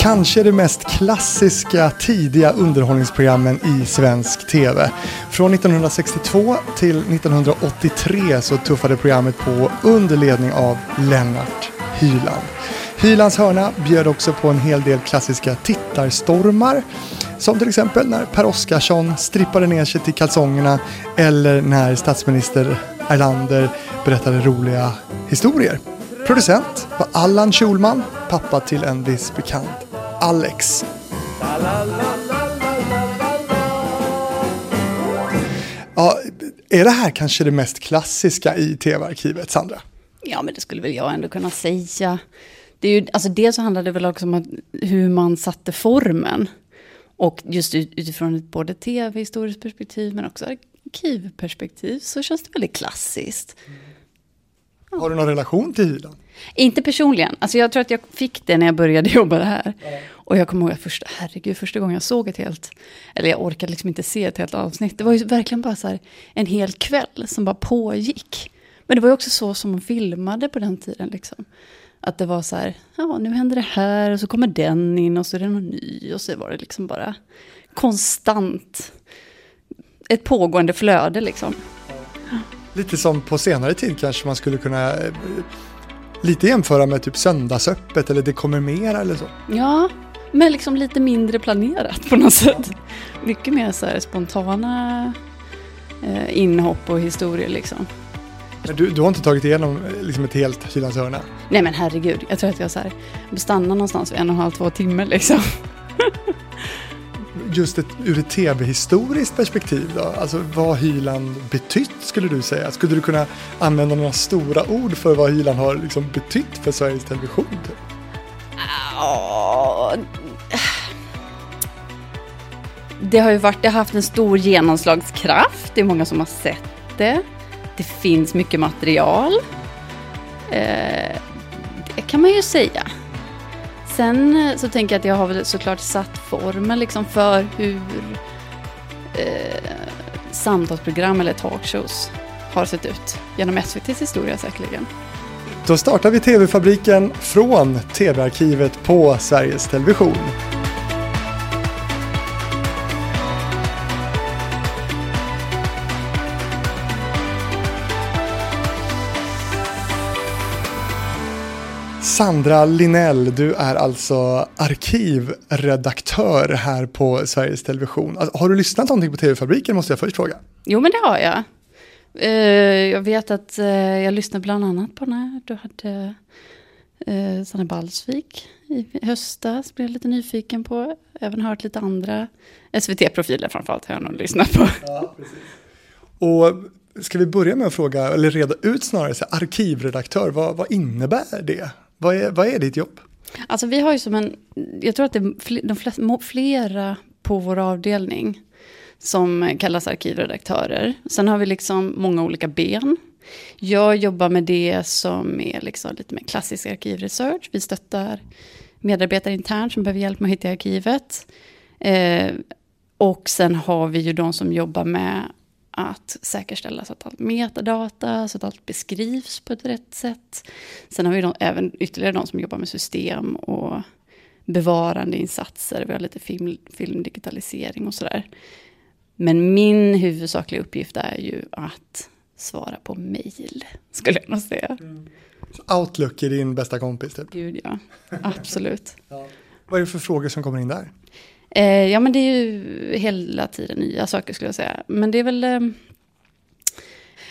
kanske det mest klassiska tidiga underhållningsprogrammen i svensk TV. Från 1962 till 1983 så tuffade programmet på under ledning av Lennart Hyland. Hylands hörna bjöd också på en hel del klassiska tittarstormar. Som till exempel när Per Oscarsson strippade ner sig till kalsongerna eller när statsminister Erlander berättade roliga historier. Producent var Allan Schulman, pappa till en viss bekant Alex. Ja, är det här kanske det mest klassiska i tv-arkivet, Sandra? Ja, men det skulle väl jag ändå kunna säga. Det är ju, alltså dels så handlar det väl också om hur man satte formen. Och just utifrån ett både tv-historiskt perspektiv men också arkivperspektiv så känns det väldigt klassiskt. Ja. Har du någon relation till Hyland? Inte personligen. Alltså jag tror att jag fick det när jag började jobba här. Och jag kommer ihåg att första, herregud, första gången jag såg ett helt, eller jag orkade liksom inte se ett helt avsnitt. Det var ju verkligen bara så här en hel kväll som bara pågick. Men det var ju också så som man filmade på den tiden. Liksom. Att det var så här, ja nu händer det här och så kommer den in och så är det någon ny. Och så var det liksom bara konstant ett pågående flöde liksom. Lite som på senare tid kanske man skulle kunna eh, lite jämföra med typ söndagsöppet eller det kommer mera eller så. Ja, men liksom lite mindre planerat på något sätt. Mycket mer så här spontana eh, inhopp och historier liksom. Du, du har inte tagit igenom eh, liksom ett helt Kilans hörna? Nej men herregud, jag tror att jag så här, stannar någonstans vid en och en halv, två timmar liksom. Just ett, ur ett tv-historiskt perspektiv då? Alltså vad Hyland betytt skulle du säga? Skulle du kunna använda några stora ord för vad Hyland har liksom betytt för Sveriges Television? Typ? Det har ju varit, det har haft en stor genomslagskraft. Det är många som har sett det. Det finns mycket material. Eh, det kan man ju säga. Sen eh, så tänker jag att jag har väl såklart satt formen liksom för hur eh, samtalsprogram eller talkshows har sett ut genom SVTs historia säkerligen. Då startar vi TV-fabriken från TV-arkivet på Sveriges Television. Sandra Linell, du är alltså arkivredaktör här på Sveriges Television. Alltså, har du lyssnat någonting på TV-fabriken måste jag först fråga. Jo men det har jag. Uh, jag vet att uh, jag lyssnade bland annat på när du hade uh, Sanne Balsvik i höstas. Blev lite nyfiken på. Även hört lite andra SVT-profiler framförallt har jag nog lyssnat på. Ja, precis. Och ska vi börja med att fråga, eller reda ut snarare, så arkivredaktör, vad, vad innebär det? Vad är, vad är ditt jobb? Alltså vi har ju som en, jag tror att det är de flest, flera på vår avdelning som kallas arkivredaktörer. Sen har vi liksom många olika ben. Jag jobbar med det som är liksom lite mer klassisk arkivresearch. Vi stöttar medarbetare internt som behöver hjälp med att hitta i arkivet. Eh, och sen har vi ju de som jobbar med att säkerställa så att allt metadata, så att allt beskrivs på ett rätt sätt. Sen har vi de, även ytterligare de som jobbar med system och bevarande insatser. Vi har lite film, filmdigitalisering och sådär. Men min huvudsakliga uppgift är ju att svara på mejl, skulle jag nog säga. Mm. Outlook är din bästa kompis? Typ. Gud ja, absolut. ja. Vad är det för frågor som kommer in där? Eh, ja men det är ju hela tiden nya saker skulle jag säga. Men det är väl... Eh,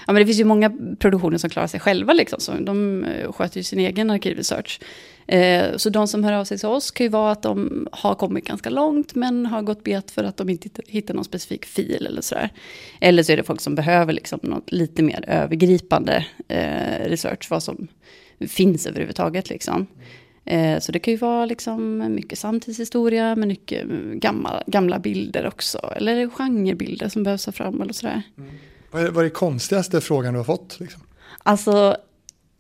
ja men det finns ju många produktioner som klarar sig själva liksom. Så de eh, sköter ju sin egen arkivresearch. Eh, så de som hör av sig till oss kan ju vara att de har kommit ganska långt men har gått bet för att de inte hittar någon specifik fil eller sådär. Eller så är det folk som behöver liksom något lite mer övergripande eh, research, vad som finns överhuvudtaget liksom. Eh, så det kan ju vara liksom mycket samtidshistoria, men mycket gamla, gamla bilder också. Eller genrebilder som behövs ta fram eller sådär. Mm. Vad, är, vad är det konstigaste frågan du har fått? Liksom? Alltså,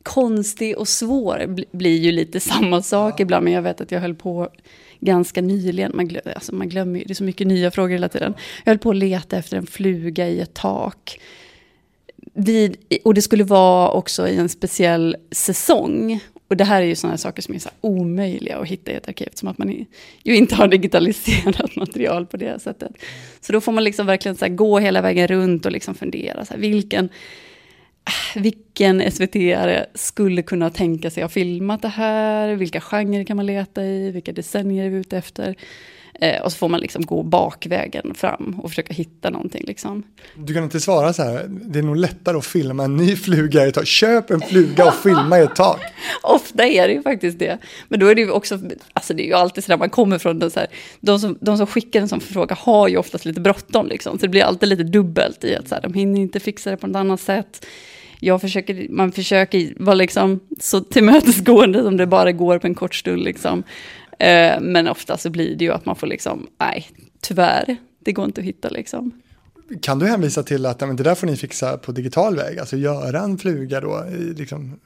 konstig och svår blir ju lite samma sak ja. ibland. Men jag vet att jag höll på ganska nyligen. Man, glöm, alltså man glömmer ju, det är så mycket nya frågor hela tiden. Jag höll på att leta efter en fluga i ett tak. Vid, och det skulle vara också i en speciell säsong och det här är ju sådana saker som är så omöjliga att hitta i ett arkiv, som att man ju inte har digitaliserat material på det sättet. Så då får man liksom verkligen så gå hela vägen runt och liksom fundera, så här, vilken, äh, vilken SVT-are skulle kunna tänka sig att ha filmat det här, vilka genrer kan man leta i, vilka decennier är vi ute efter. Eh, och så får man liksom gå bakvägen fram och försöka hitta någonting. Liksom. Du kan inte svara så här, det är nog lättare att filma en ny fluga i ett tag. Köp en fluga och filma i ett tag. Ofta är det ju faktiskt det. Men då är det ju också, alltså det är ju alltid så där man kommer från det så här, de som, de som skickar en sån förfrågan har ju oftast lite bråttom liksom. Så det blir alltid lite dubbelt i att så här, de hinner inte fixa det på något annat sätt. Jag försöker, man försöker vara liksom så tillmötesgående som det bara går på en kort stund liksom. Eh, men ofta så blir det ju att man får liksom, nej, tyvärr, det går inte att hitta liksom. Kan du hänvisa till att men det där får ni fixa på digital väg, alltså göra en fluga då liksom,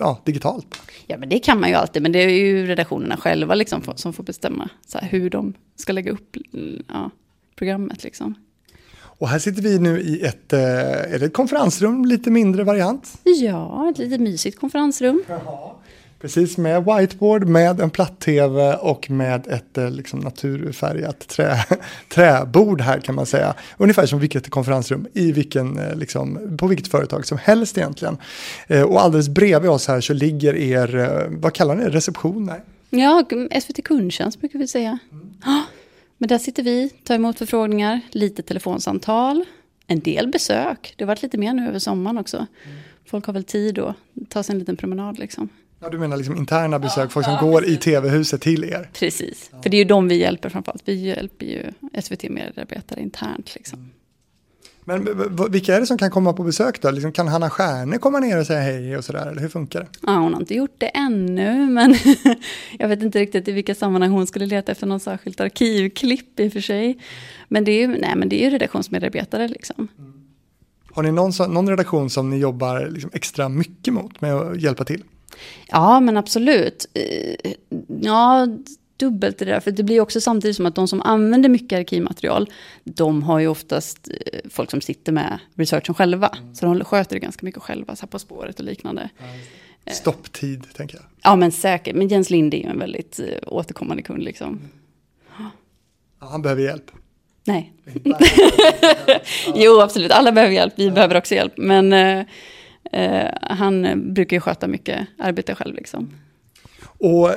ja, digitalt? Ja, men det kan man ju alltid, men det är ju redaktionerna själva liksom som får bestämma så här, hur de ska lägga upp ja, programmet. Liksom. Och här sitter vi nu i ett, eh, är det ett konferensrum, lite mindre variant? Ja, ett lite mysigt konferensrum. Jaha. Precis, med whiteboard, med en platt-tv och med ett eh, liksom, naturfärgat trä, träbord här kan man säga. Ungefär som vilket konferensrum i vilken, eh, liksom, på vilket företag som helst egentligen. Eh, och alldeles bredvid oss här så ligger er, vad kallar ni det, reception? Nej. Ja, SVT Kundtjänst brukar vi säga. Mm. Men där sitter vi, tar emot förfrågningar, lite telefonsamtal, en del besök. Det har varit lite mer nu över sommaren också. Mm. Folk har väl tid att ta sig en liten promenad liksom. Ja, du menar liksom interna besök, folk som ja, går i tv-huset till er? Precis, ja. för det är ju de vi hjälper framförallt. Vi hjälper ju SVT-medarbetare internt. Liksom. Mm. Men vilka är det som kan komma på besök då? Liksom, kan Hanna Stjärne komma ner och säga hej och sådär? Eller hur funkar det? Ja, hon har inte gjort det ännu, men jag vet inte riktigt i vilka sammanhang hon skulle leta efter någon särskilt arkivklipp i och för sig. Men det är ju, nej, men det är ju redaktionsmedarbetare liksom. Mm. Har ni någon, någon redaktion som ni jobbar liksom extra mycket mot med att hjälpa till? Ja, men absolut. Eh, ja, dubbelt det där. För det blir också samtidigt som att de som använder mycket arkivmaterial, de har ju oftast eh, folk som sitter med researchen själva. Mm. Så de sköter det ganska mycket själva, så här På spåret och liknande. Ja, Stopptid, tänker jag. Ja, men säkert. Men Jens Lind är ju en väldigt återkommande kund liksom. Mm. Ja, han behöver hjälp. Nej. jo, absolut. Alla behöver hjälp. Vi ja. behöver också hjälp. Men Eh, han brukar ju sköta mycket arbete själv. Liksom. Och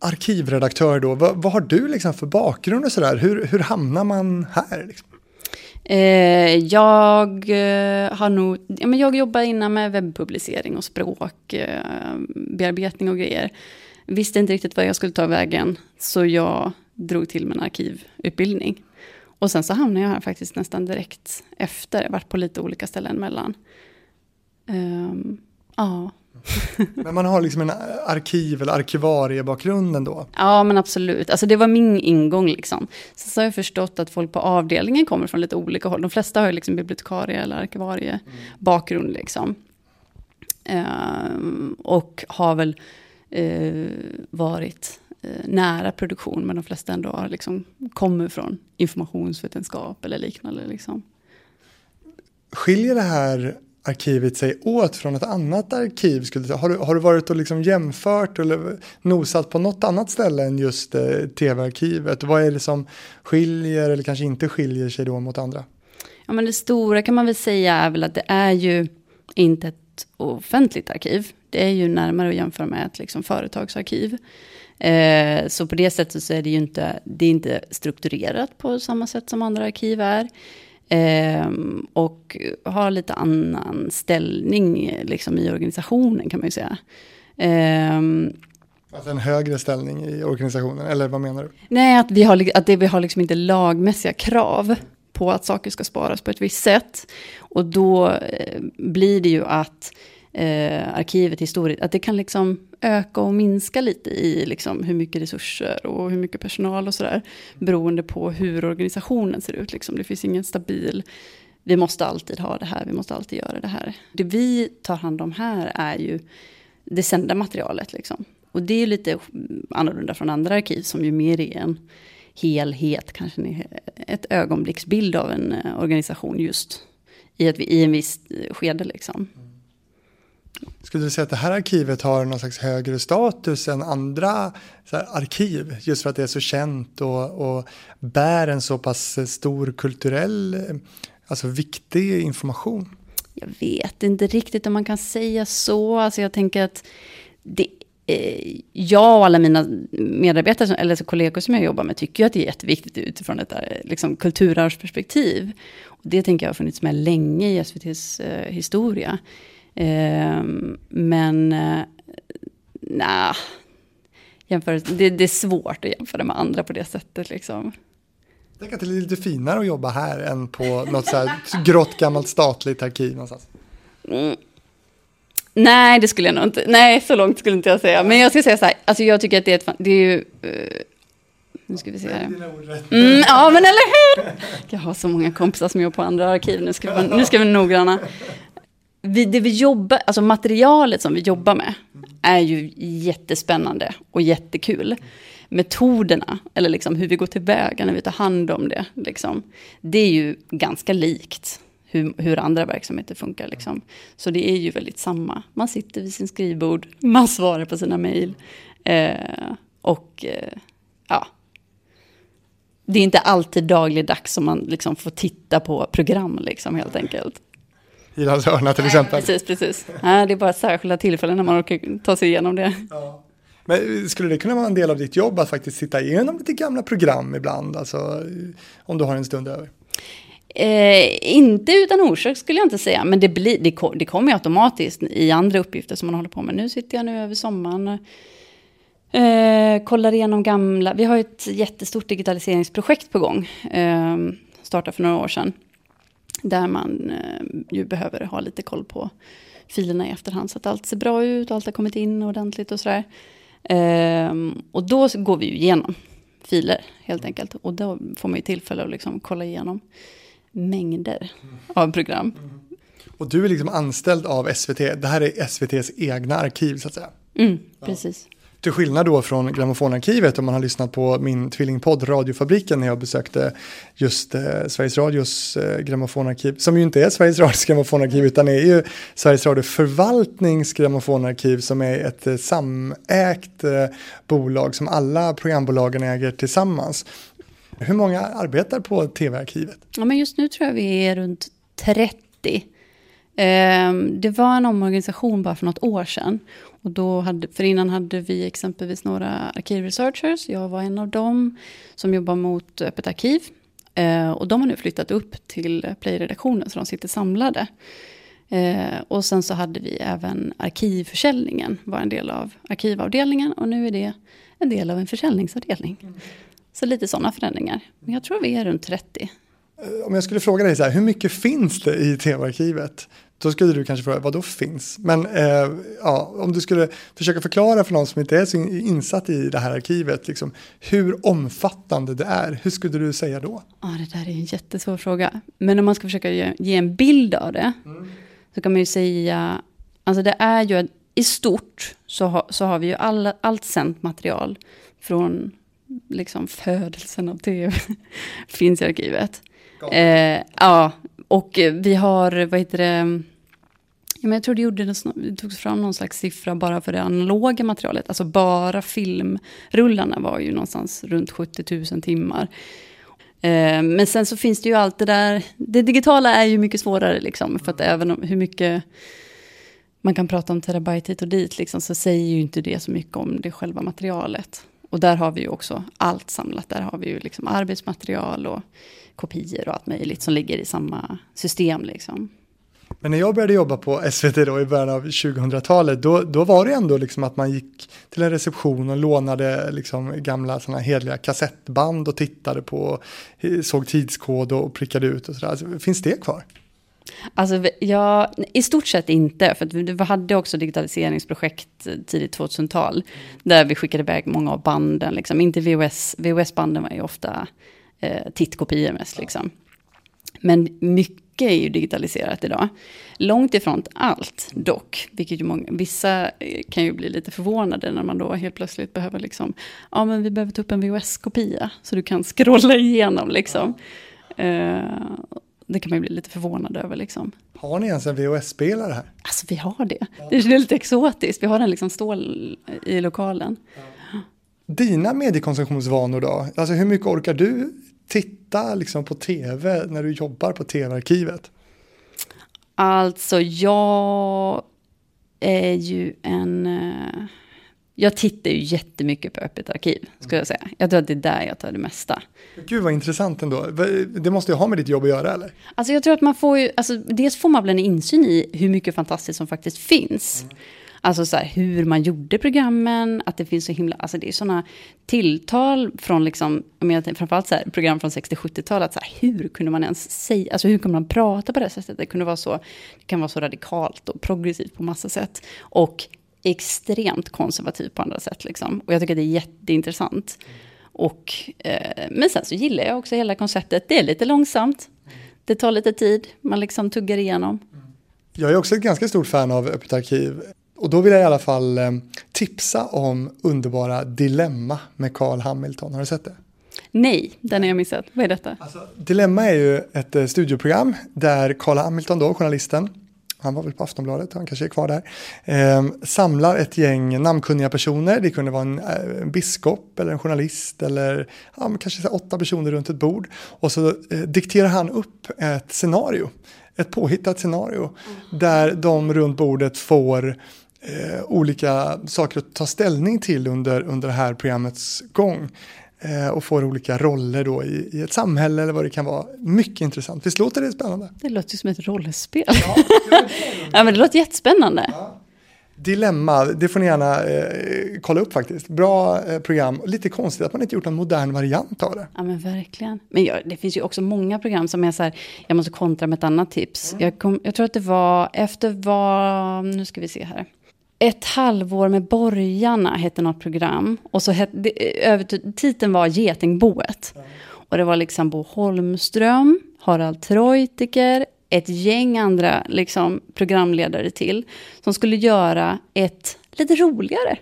arkivredaktör då, vad, vad, har du liksom för bakgrund och sådär? Hur, hur hamnar man här? Liksom? Eh, jag eh, har nog, ja, men jag jobbar innan med webbpublicering och språkbearbetning eh, och grejer. Visste inte riktigt vad jag skulle ta vägen, så jag drog till med en arkivutbildning. Och sen så hamnade jag här faktiskt nästan direkt efter, varit på lite olika ställen mellan. Um, ja. men man har liksom en arkiv eller arkivariebakgrund ändå? Ja, men absolut. Alltså det var min ingång liksom. Sen så har jag förstått att folk på avdelningen kommer från lite olika håll. De flesta har ju liksom bibliotekarie eller arkivariebakgrund mm. liksom. Um, och har väl uh, varit uh, nära produktion, men de flesta ändå har liksom kommer från informationsvetenskap eller liknande. Liksom. Skiljer det här arkivet sig åt från ett annat arkiv? Skulle, har, du, har du varit och liksom jämfört eller nosat på något annat ställe än just eh, tv-arkivet? Vad är det som skiljer eller kanske inte skiljer sig då mot andra? Ja, men det stora kan man väl säga är väl att det är ju inte ett offentligt arkiv. Det är ju närmare att jämföra med ett liksom, företagsarkiv. Eh, så på det sättet så är det ju inte, det är inte strukturerat på samma sätt som andra arkiv är. Eh, och har lite annan ställning liksom, i organisationen kan man ju säga. Eh, Alltså en högre ställning i organisationen, eller vad menar du? Nej, att, vi har, att det, vi har liksom inte lagmässiga krav på att saker ska sparas på ett visst sätt. Och då eh, blir det ju att eh, arkivet historiskt, att det kan liksom öka och minska lite i liksom hur mycket resurser och hur mycket personal och sådär. Beroende på hur organisationen ser ut. Liksom. Det finns ingen stabil, vi måste alltid ha det här, vi måste alltid göra det här. Det vi tar hand om här är ju det sända materialet. Liksom. Och det är lite annorlunda från andra arkiv som ju mer är en helhet, kanske ett ögonblicksbild av en eh, organisation just i, ett, i en viss eh, skede. Liksom skulle du säga att det här arkivet har någon slags högre status än andra här, arkiv? Just för att det är så känt och, och bär en så pass stor kulturell, alltså viktig information. Jag vet inte riktigt om man kan säga så. Alltså jag tänker att det, eh, jag och alla mina medarbetare, eller kollegor som jag jobbar med, tycker att det är jätteviktigt utifrån ett eh, liksom, kulturarvsperspektiv. Och det tänker jag har funnits med länge i SVTs eh, historia. Eh, men, eh, nej, det, det, är svårt att jämföra med andra på det sättet. Liksom. Tänk att det är lite finare att jobba här än på något så här grått gammalt statligt arkiv någonstans. Mm. Nej, det skulle jag nog inte. Nej, så långt skulle inte jag säga. Men jag ska säga så här, alltså jag tycker att det är ett, det är ju, uh, nu ska vi se här. Mm, ja, men eller hur? Jag har så många kompisar som jobbar på andra arkiv, nu ska vi, nu ska vi noggranna. Vi, det vi jobbar, alltså materialet som vi jobbar med är ju jättespännande och jättekul metoderna, eller liksom hur vi går tillväga när vi tar hand om det, liksom, det är ju ganska likt hur, hur andra verksamheter funkar. Liksom. Så det är ju väldigt samma. Man sitter vid sin skrivbord, man svarar på sina mejl. Eh, och eh, ja, det är inte alltid dagligdags som man liksom får titta på program, liksom, helt enkelt. Hylands hörna till exempel. Precis, precis. Ja, det är bara särskilda tillfällen när man orkar ta sig igenom det. Ja. Men skulle det kunna vara en del av ditt jobb att faktiskt sitta igenom lite gamla program ibland? Alltså om du har en stund över? Eh, inte utan orsak skulle jag inte säga, men det, blir, det, det kommer automatiskt i andra uppgifter som man håller på med. Nu sitter jag nu över sommaren eh, kollar igenom gamla, vi har ett jättestort digitaliseringsprojekt på gång, eh, startade för några år sedan, där man eh, ju behöver ha lite koll på filerna i efterhand så att allt ser bra ut, allt har kommit in ordentligt och sådär. Um, och då går vi ju igenom filer helt enkelt. Och då får man ju tillfälle att liksom kolla igenom mängder av program. Och du är liksom anställd av SVT. Det här är SVTs egna arkiv så att säga. Mm, precis. Till skillnad då från Grammofonarkivet om man har lyssnat på min tvillingpodd Radiofabriken när jag besökte just eh, Sveriges Radios eh, grammofonarkiv, som ju inte är Sveriges Radios grammofonarkiv utan är ju Sveriges Radio Förvaltnings grammofonarkiv som är ett eh, samägt eh, bolag som alla programbolagen äger tillsammans. Hur många arbetar på tv-arkivet? Ja, men just nu tror jag vi är runt 30. Ehm, det var en omorganisation bara för något år sedan. Och då hade, för innan hade vi exempelvis några arkivresearchers. Jag var en av dem som jobbar mot Öppet arkiv. Eh, och de har nu flyttat upp till Play-redaktionen så de sitter samlade. Eh, och sen så hade vi även arkivförsäljningen, var en del av arkivavdelningen. Och nu är det en del av en försäljningsavdelning. Så lite sådana förändringar. Men jag tror vi är runt 30. Eh, om jag skulle fråga dig så här, hur mycket finns det i tv-arkivet? Då skulle du kanske fråga, vad då finns? Men eh, ja, om du skulle försöka förklara för någon som inte är så insatt i det här arkivet, liksom, hur omfattande det är, hur skulle du säga då? Ja, det där är en jättesvår fråga. Men om man ska försöka ge, ge en bild av det, mm. så kan man ju säga, alltså det är ju, i stort så, ha, så har vi ju all, allt sänt material från liksom födelsen av tv finns i arkivet. Eh, ja, och eh, vi har, vad heter det, ja, men jag tror det, gjorde, det togs fram någon slags siffra bara för det analoga materialet. Alltså bara filmrullarna var ju någonstans runt 70 000 timmar. Eh, men sen så finns det ju allt det där, det digitala är ju mycket svårare liksom. För att även om hur mycket man kan prata om terabyte hit och dit liksom, så säger ju inte det så mycket om det själva materialet. Och där har vi ju också allt samlat. Där har vi ju liksom arbetsmaterial och kopior och allt möjligt som ligger i samma system. Liksom. Men när jag började jobba på SVT då i början av 2000-talet, då, då var det ändå liksom att man gick till en reception och lånade liksom gamla sådana hedliga kassettband och tittade på, såg tidskod och prickade ut och sådär. Alltså, finns det kvar? Alltså, ja, I stort sett inte, för vi hade också digitaliseringsprojekt tidigt 2000-tal, där vi skickade iväg många av banden, liksom. inte VHS, VHS-banden var ju ofta eh, tittkopior mest. Liksom. Men mycket är ju digitaliserat idag. Långt ifrån allt dock, vilket ju många, vissa eh, kan ju bli lite förvånade när man då helt plötsligt behöver liksom, ja men vi behöver ta upp en VHS-kopia så du kan scrolla igenom liksom. Uh, det kan man ju bli lite förvånad över liksom. Har ni ens en VHS-spelare här? Alltså vi har det. Det är lite exotiskt. Vi har den liksom stål i lokalen. Dina mediekonsumtionsvanor då? Alltså hur mycket orkar du titta liksom på tv när du jobbar på tv-arkivet? Alltså jag är ju en... eh, Jag tittar ju jättemycket på Öppet arkiv, skulle jag säga. Jag tror att det är där jag tar det mesta. Gud vad intressant ändå. Det måste ju ha med ditt jobb att göra eller? Alltså jag tror att man får ju, alltså dels får man väl en insyn i hur mycket fantastiskt som faktiskt finns. Alltså så här, hur man gjorde programmen, att det finns så himla, alltså det är sådana tilltal från liksom, jag menar, framförallt så här, program från 60-70-talet, så här, hur kunde man ens säga, alltså hur kunde man prata på det sättet? Det kunde vara så, det kan vara så radikalt och progressivt på massa sätt. Och extremt konservativt på andra sätt liksom. Och jag tycker det är jätteintressant. Och, eh, men sen så gillar jag också hela konceptet, det är lite långsamt. Det tar lite tid, man liksom tuggar igenom. Jag är också ett ganska stort fan av Öppet arkiv. Och då vill jag i alla fall eh, tipsa om underbara Dilemma med Carl Hamilton. Har du sett det? Nej, den har jag missat. Vad är detta? Alltså, Dilemma är ju ett eh, studioprogram där Carl Hamilton då, journalisten, han var väl på Aftonbladet, han kanske är kvar där, eh, samlar ett gäng namnkunniga personer. Det kunde vara en, eh, en biskop eller en journalist eller ja, kanske åtta personer runt ett bord. Och så eh, dikterar han upp ett scenario, ett påhittat scenario, där de runt bordet får eh, olika saker att ta ställning till under, under det här programmets gång. Eh, och får olika roller då i, i ett samhälle eller vad det kan vara. Mycket intressant. Visst låter det spännande? Det låter som ett rollspel. Ja, ja men det låter jättespännande. Ja. Dilemma, det får ni gärna eh, kolla upp faktiskt. Bra eh, program. Lite konstigt att man inte gjort en modern variant av det. Ja men verkligen. Men jag, det finns ju också många program som är så här, jag måste kontra med ett annat tips. Mm. Jag, kom, jag tror att det var efter vad, nu ska vi se här. Ett halvår med borgarna hette något program. Och så het, det, över, titeln var Getingboet. Och det var liksom Bo Holmström, Harald Treutiger, ett gäng andra liksom, programledare till. Som skulle göra ett lite roligare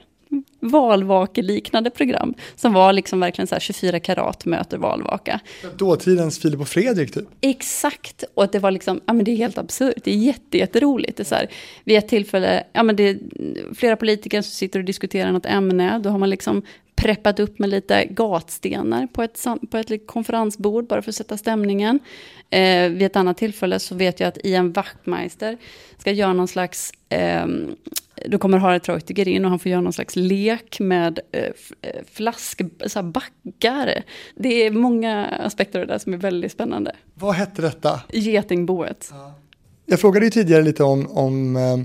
valvakeliknande program. Som var liksom verkligen så här 24 karat möter valvaka. Dåtidens Filip och Fredrik typ. Exakt, och det var liksom, ja men det är helt absurt, det är jätte, jätteroligt. Det är så här, vid ett tillfälle, ja men det är flera politiker som sitter och diskuterar något ämne, då har man liksom preppat upp med lite gatstenar på ett, på ett konferensbord bara för att sätta stämningen. Eh, vid ett annat tillfälle så vet jag att Ian Wachtmeister ska göra någon slags eh, då kommer Harald Treutiger in och han får göra någon slags lek med eh, flask, så backar. Det är många aspekter av det där som är väldigt spännande. Vad hette detta? Getingboet. Ja. Jag frågade ju tidigare lite om, om eh,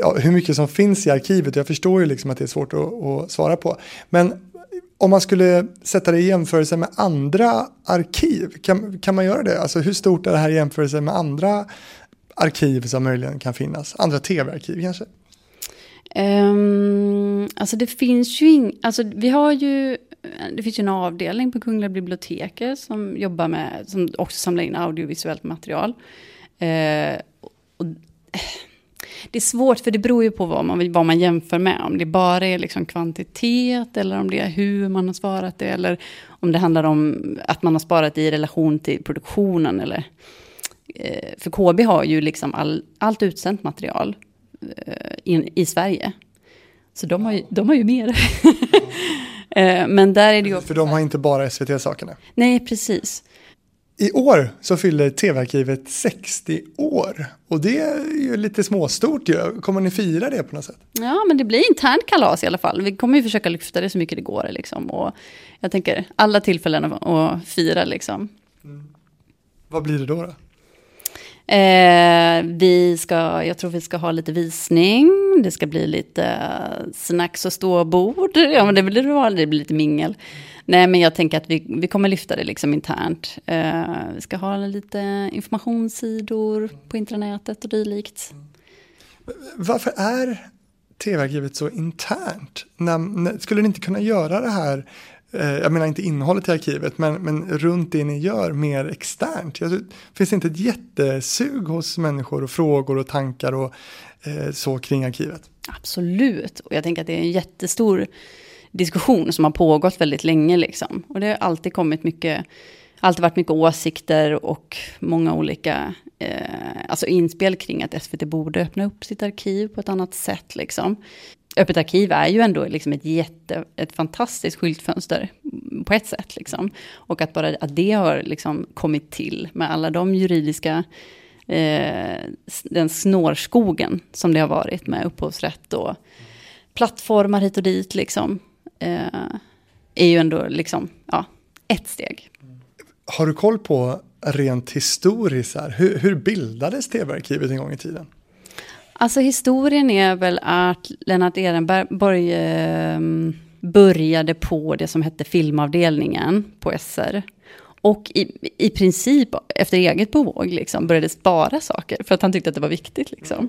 ja, hur mycket som finns i arkivet. Jag förstår ju liksom att det är svårt att, att svara på. Men om man skulle sätta det i jämförelse med andra arkiv, kan, kan man göra det? Alltså hur stort är det här i jämförelse med andra arkiv som möjligen kan finnas? Andra tv-arkiv kanske? Um, alltså det finns ju ing, alltså vi har ju, det finns ju en avdelning på Kungliga biblioteket som jobbar med, som också samlar in audiovisuellt material. Uh, och, det är svårt för det beror ju på vad man, vad man jämför med. Om det bara är liksom kvantitet eller om det är hur man har sparat det. Eller om det handlar om att man har sparat i relation till produktionen. Eller, eh, för KB har ju liksom all, allt utsänt material in, i Sverige. Så de har ju, de har ju mer. Men där är det ju också... För de har inte bara SVT-sakerna. Nej, precis. I år så fyller TV-arkivet 60 år. Och det är ju lite småstort ju. Kommer ni fira det på något sätt? Ja, men det blir internt kalas i alla fall. Vi kommer ju försöka lyfta det så mycket det går. Liksom. Och jag tänker alla tillfällen att fira liksom. Mm. Vad blir det då? då? Eh, vi ska, jag tror vi ska ha lite visning. Det ska bli lite snacks och ståbord. Ja, men det blir, det blir lite mingel. Nej, men jag tänker att vi, vi kommer lyfta det liksom internt. Eh, vi ska ha lite informationssidor på intranätet och dylikt. Varför är tv-arkivet så internt? När, när, skulle ni inte kunna göra det här jag menar inte innehållet i arkivet, men, men runt det ni gör mer externt. Jag, finns det inte ett jättesug hos människor och frågor och tankar och eh, så kring arkivet? Absolut, och jag tänker att det är en jättestor diskussion som har pågått väldigt länge. Liksom. Och det har alltid kommit mycket, alltid varit mycket åsikter och många olika eh, alltså inspel kring att SVT borde öppna upp sitt arkiv på ett annat sätt. Liksom. Öppet arkiv är ju ändå liksom ett, jätte, ett fantastiskt skyltfönster på ett sätt. Liksom. Och att bara att det har liksom kommit till med alla de juridiska eh, den snårskogen som det har varit med upphovsrätt och plattformar hit och dit. Liksom, eh, är ju ändå liksom, ja, ett steg. Har du koll på rent historiskt, här, hur, hur bildades tv-arkivet en gång i tiden? Alltså historien är väl att Lennart Ehrenborg eh, började på det som hette filmavdelningen på SR. Och i, i princip efter eget bevåg liksom, började spara saker för att han tyckte att det var viktigt. Liksom.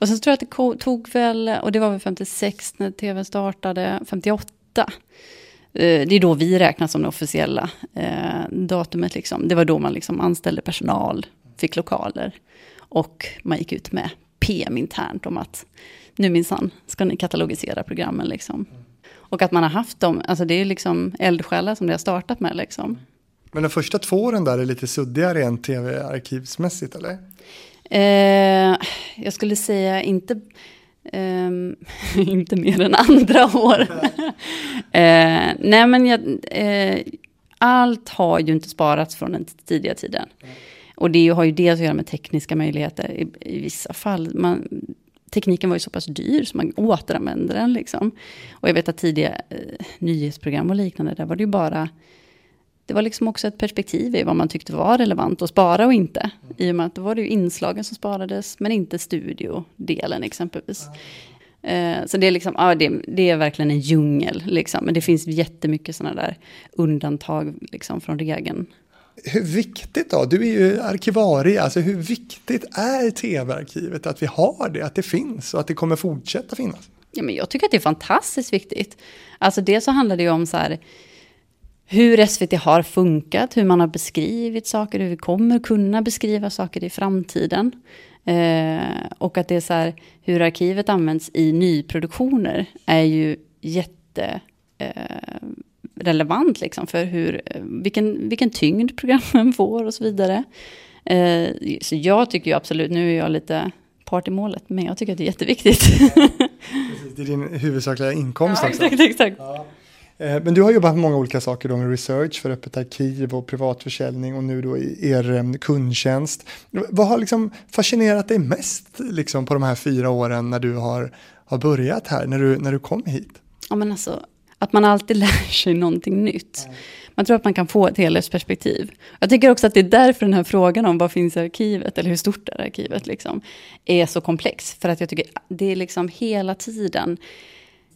Och sen tror jag att det tog väl, och det var väl 56 när tv startade, 58 Eh, det är då vi räknas som det officiella eh, datumet. Liksom. Det var då man liksom anställde personal, fick lokaler och man gick ut med PM internt om att nu minsann ska ni katalogisera programmen. Liksom. Och att man har haft dem, alltså det är liksom eldsjälar som det har startat med. Liksom. Men de första två åren där är lite suddiga rent tv-arkivsmässigt eller? Eh, jag skulle säga inte Um, inte mer än andra år. uh, nej men jag, uh, allt har ju inte sparats från den tidiga tiden. Och det har ju dels att göra med tekniska möjligheter i, i vissa fall. Man, tekniken var ju så pass dyr så man återanvände den liksom. Och jag vet att tidiga uh, nyhetsprogram och liknande, där var det ju bara det var liksom också ett perspektiv i vad man tyckte var relevant att spara och inte. I och med att då var det ju inslagen som sparades, men inte studiodelen exempelvis. Eh, så det är, liksom, ja, det, det, är verkligen en djungel, liksom. men det finns jättemycket sådana där undantag liksom, från regeln. Hur viktigt då? Du är ju arkivarie, alltså hur viktigt är tv-arkivet att vi har det, att det finns och att det kommer fortsätta finnas? Ja, men jag tycker att det är fantastiskt viktigt. Alltså det så handlar det ju om så här, hur SVT har funkat, hur man har beskrivit saker, hur vi kommer kunna beskriva saker i framtiden. Eh, och att det är så här, hur arkivet används i nyproduktioner är ju jätte eh, relevant liksom för hur, vilken, vilken tyngd programmen får och så vidare. Eh, så jag tycker ju absolut, nu är jag lite part i målet, men jag tycker att det är jätteviktigt. det är din huvudsakliga inkomst ja, Exakt, exakt. Ja. Eh, men du har jobbat med många olika saker då med research för öppet arkiv och privatförsäljning och nu då i er eh, kundtjänst. Vad har liksom fascinerat dig mest liksom på de här fyra åren när du har, har börjat här, när du, när du kom hit? Ja, men alltså, att man alltid lär sig någonting nytt. Man tror att man kan få ett helhetsperspektiv. Jag tycker också att det är därför den här frågan om vad finns i arkivet, eller hur stort är arkivet, liksom, är så komplex. För att jag tycker det är liksom hela tiden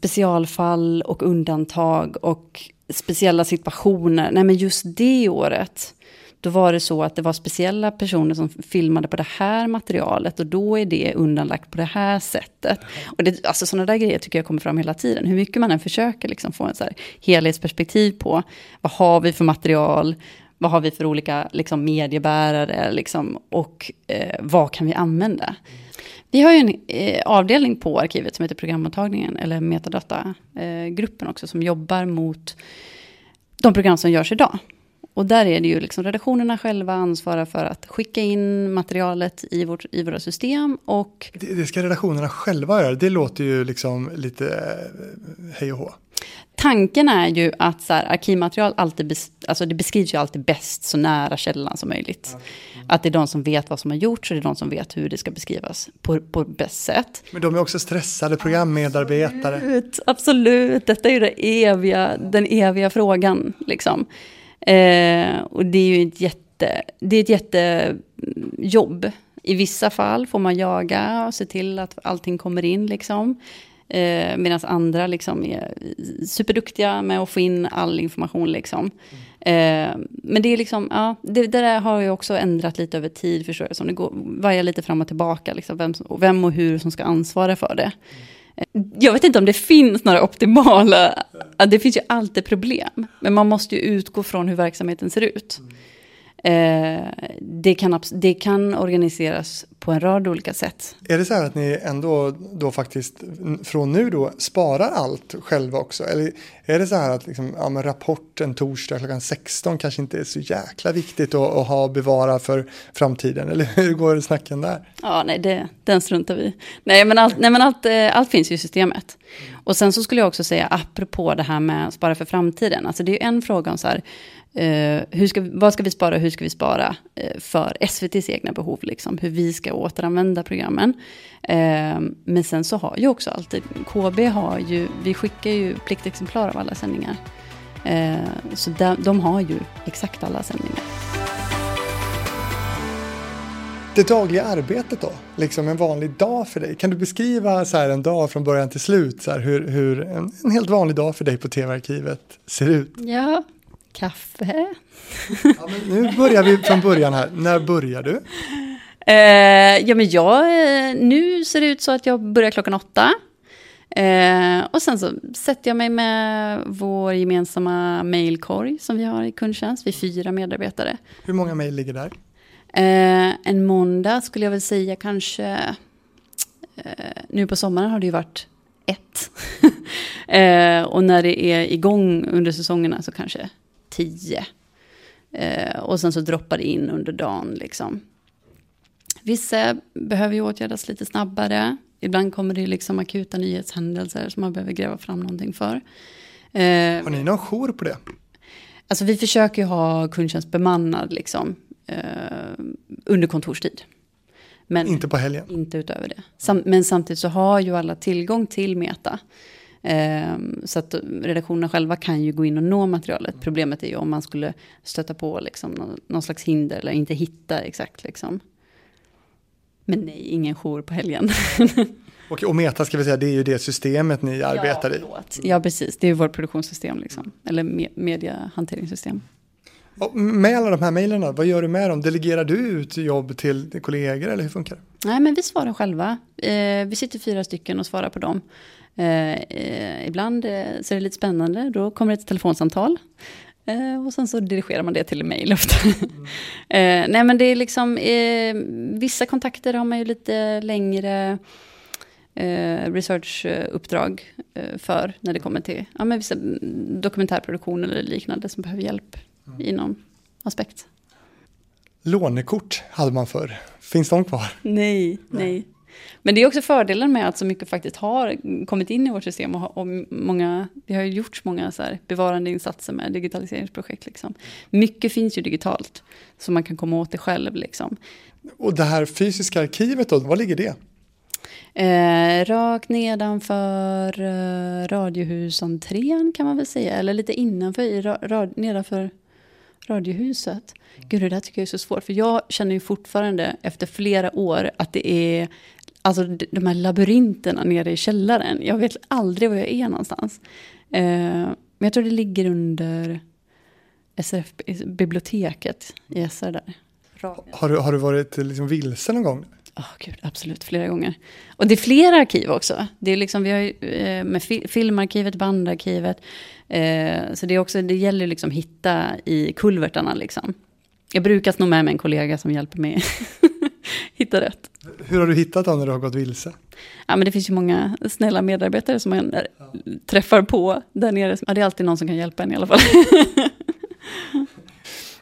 specialfall och undantag och speciella situationer. Nej men just det året, då var det så att det var speciella personer som filmade på det här materialet och då är det undanlagt på det här sättet. Och det, alltså sådana där grejer tycker jag kommer fram hela tiden. Hur mycket man än försöker liksom få en så här helhetsperspektiv på vad har vi för material, vad har vi för olika liksom, mediebärare liksom, och eh, vad kan vi använda. Vi har ju en eh, avdelning på arkivet som heter programmottagningen, eller metadatagruppen eh, också, som jobbar mot de program som görs idag. Och där är det ju liksom redaktionerna själva ansvarar för att skicka in materialet i, vårt, i våra system och... Det, det ska redaktionerna själva göra, det låter ju liksom lite eh, hej och hå. Tanken är ju att så här, arkivmaterial alltid bes, alltså det beskrivs ju alltid bäst så nära källan som möjligt. Mm. Att det är de som vet vad som har gjorts och det är de som vet hur det ska beskrivas på, på bäst sätt. Men de är också stressade programmedarbetare. Absolut, absolut. detta är ju det eviga, den eviga frågan. Liksom. Eh, och det är ju ett jätte, det är ett jättejobb. I vissa fall får man jaga och se till att allting kommer in. Liksom. Eh, Medan andra liksom är superduktiga med att få in all information. Liksom. Mm. Eh, men det är liksom, ja, det, det, där har ju också ändrat lite över tid, förstår jag. Som det går, varje lite fram och tillbaka, liksom, vem, vem och hur som ska ansvara för det. Mm. Jag vet inte om det finns några optimala, det finns ju alltid problem. Men man måste ju utgå från hur verksamheten ser ut. Mm. Eh, det, kan, det kan organiseras på en rad olika sätt. Är det så här att ni ändå då faktiskt från nu då sparar allt själva också? Eller är det så här att liksom, ja, men rapport en torsdag klockan 16 kanske inte är så jäkla viktigt att, att ha och bevara för framtiden? Eller hur går snacken där? Ja, nej, det, den struntar vi Nej, men, allt, nej, men allt, eh, allt finns ju i systemet. Och sen så skulle jag också säga, apropå det här med spara för framtiden, alltså det är ju en fråga om så här, Uh, hur ska, vad ska vi spara och hur ska vi spara uh, för SVTs egna behov? Liksom, hur vi ska återanvända programmen. Uh, men sen så har ju också alltid, KB har ju, vi skickar ju pliktexemplar av alla sändningar. så de, de har ju exakt alla sändningar. Det dagliga arbetet då? Liksom en vanlig dag för dig? Kan du beskriva så här en dag från början till slut? Så här, hur hur en, en helt vanlig dag för dig på TV-arkivet ser ut? Ja, Kaffe. Ja, nu börjar vi från början här. När börjar du? Eh, ja, men jag, eh, nu ser det ut så att jag börjar klockan åtta. Eh, och sen så sätter jag mig med vår gemensamma mailkorg som vi har i kundtjänst. Vi är fyra medarbetare. Hur många mail ligger där? Eh, en måndag skulle jag väl säga kanske... Eh, nu på sommaren har det ju varit ett. Eh, och när det är igång under säsongerna så kanske tio. Eh, och sen så droppar det in under dagen liksom. Vissa behöver ju åtgärdas lite snabbare. Ibland kommer det liksom akuta nyhetshändelser som man behöver gräva fram någonting för. Eh, Har ni någon jour på det? Alltså vi försöker ju ha kundtjänst bemannad liksom, eh, under kontorstid. Men inte på helgen? Inte utöver det. Sam men samtidigt så har ju alla tillgång till Meta. Ehm, så att redaktionerna själva kan ju gå in och nå materialet. Problemet är ju om man skulle stöta på liksom någon, slags hinder eller inte hitta exakt. Liksom. Men nej, ingen jour på helgen. och, och Meta ska vi säga, det är ju det systemet ni arbetar i. Ja, precis. Det är vårt produktionssystem, liksom. eller me mediahanteringssystem. Med alla de här mejlen, vad gör du med dem? Delegerar du ut jobb till kollegor eller hur funkar det? Nej, men vi svarar själva. Eh, vi sitter fyra stycken och svarar på dem. Eh, eh, ibland så är det lite spännande, då kommer det ett telefonsamtal. Och sen så dirigerar man det till mail ofta. Mm. nej men det är liksom, vissa kontakter har man ju lite längre researchuppdrag för när det kommer till ja, men vissa dokumentärproduktion eller liknande som behöver hjälp mm. i någon aspekt. Lånekort hade man förr. Finns de kvar? Nej, nej. Men det är också fördelen med att så mycket faktiskt har kommit in i vårt system och, och många, det har gjorts många så här bevarandeinsatser med digitaliseringsprojekt. Liksom. Mycket finns ju digitalt, så man kan komma åt det själv. Liksom. Och det här fysiska arkivet då, var ligger det? Eh, rakt nedanför eh, Radiohusentrén kan man väl säga, eller lite innanför, i ra, nedanför Radiohuset. Gud, det där tycker jag är så svårt, för jag känner ju fortfarande efter flera år att det är alltså de här labyrinterna nere i källaren. Jag vet aldrig var jag är någonstans. Eh, men jag tror det ligger under SRF-biblioteket i SR där. Har du, har du varit liksom vilse någon gång? Oh, Gud, absolut, flera gånger. Och det är flera arkiv också. Det är liksom, vi har ju, eh, med filmarkivet, bandarkivet. Eh, så det, är också, det gäller liksom att hitta i kulvertarna. Liksom. Jag brukar sno med mig en kollega som hjälper mig hitta rätt. Hur har du hittat dem när du har gått vilse? Ja, men det finns ju många snälla medarbetare som man ja. träffar på där nere. Ja, det är alltid någon som kan hjälpa en i alla fall.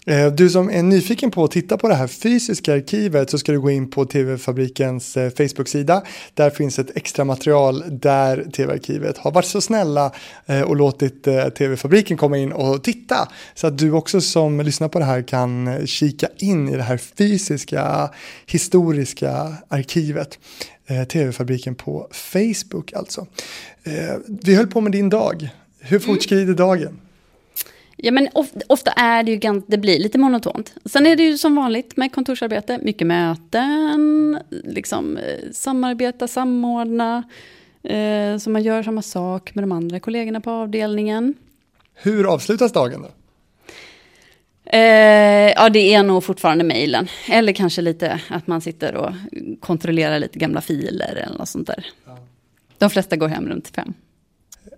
Eh, du som är nyfiken på att titta på det här fysiska arkivet så ska du gå in på TV-fabrikens eh, Facebook-sida. Där finns ett extra material där TV-arkivet har varit så snälla eh, och låtit TV-fabriken komma in och titta. Så att du också som lyssnar på det här kan kika in i det här fysiska historiska arkivet. TV-fabriken på Facebook alltså. Vi höll på med din dag. Hur fortskrider mm. dagen? Ja, men ofta, ofta, är det ju ganska, det blir lite monotont. Sen är det ju som vanligt med kontorsarbete, mycket möten, liksom eh, samarbeta, samordna, eh, så man gör samma sak med de andra kollegorna på avdelningen. Hur avslutas dagen då? Eh, ja, det är nog fortfarande mejlen. Eller kanske lite att man sitter och kontrollerar lite gamla filer eller något sånt där. Ja. De flesta går hem runt fem.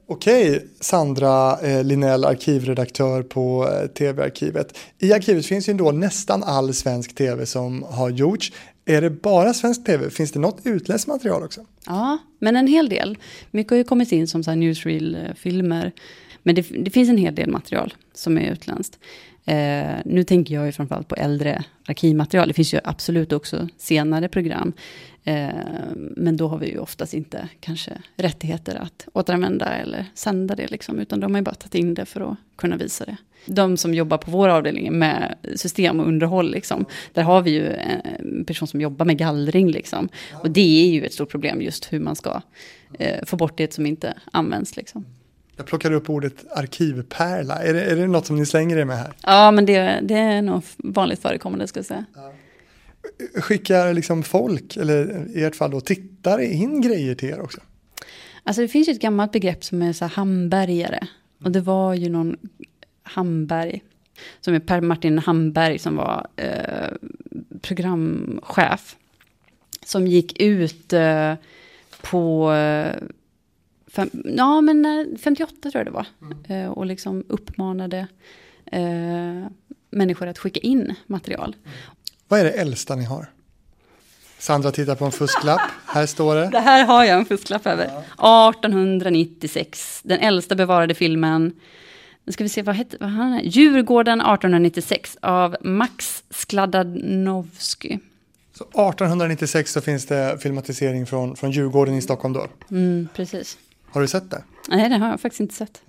Okej, Sandra eh, Linell, arkivredaktör på eh, TV-arkivet. I arkivet finns ju ändå nästan all svensk tv som har gjorts. Är det bara svensk tv? Finns det något utländskt material också? Ja, men en hel del. Mycket har ju kommit in som newsreel-filmer. Men det, det, finns en hel del material som är utländskt. Eh, nu tänker jag ju framförallt på äldre arkivmaterial. Det finns ju absolut också senare program. Eh, men då har vi ju oftast inte kanske rättigheter att återanvända eller sända det. Liksom, utan de har ju bara tagit in det för att kunna visa det. De som jobbar på vår avdelning med system och underhåll, liksom, där har vi ju en person som jobbar med gallring. Liksom. Och det är ju ett stort problem just hur man ska eh, få bort det som inte används. Liksom. Jag plockade upp ordet arkivpärla. Är det, är det något som ni slänger er med här? Ja, men det, det är nog vanligt förekommande ska jag säga. Ja. Skickar liksom folk, eller i ert fall då tittare, in grejer till er också? Alltså det finns ju ett gammalt begrepp som är så här hambergare. Och det var ju någon Hamberg, som är Per Martin Hamberg som var eh, programchef. Som gick ut eh, på eh, Fem, ja, men 58 eh, tror jag det var. Mm. Eh, och liksom uppmanade eh, människor att skicka in material. Mm. Vad är det äldsta ni har? Sandra tittar på en fusklapp. Här står det. Det här har jag en fusklapp över. Ja. 1896. Den äldsta bevarade filmen. Nu ska vi se, vad hette vad han är? Djurgården 1896 av Max Skladanovsky. Så 1896 så finns det filmatisering från, från Djurgården i Stockholm då? Mm, precis. Har du sett det? Nej, det har jag faktiskt inte sett.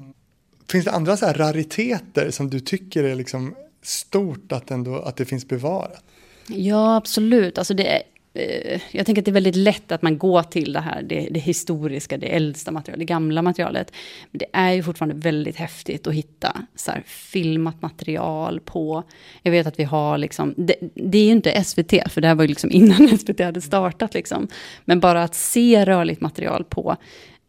Finns det andra så här rariteter som du tycker är liksom stort att, ändå, att det finns bevarat? Ja, absolut. Alltså det är, eh, jag tänker att det är väldigt lätt att man går till det här, det, det, historiska, det äldsta materialet, det gamla materialet. Men det är ju fortfarande väldigt häftigt att hitta så här, filmat material på, jag vet att vi har liksom, det, det är ju inte SVT, för det här var ju liksom innan SVT hade startat liksom. Men bara att se rörligt material på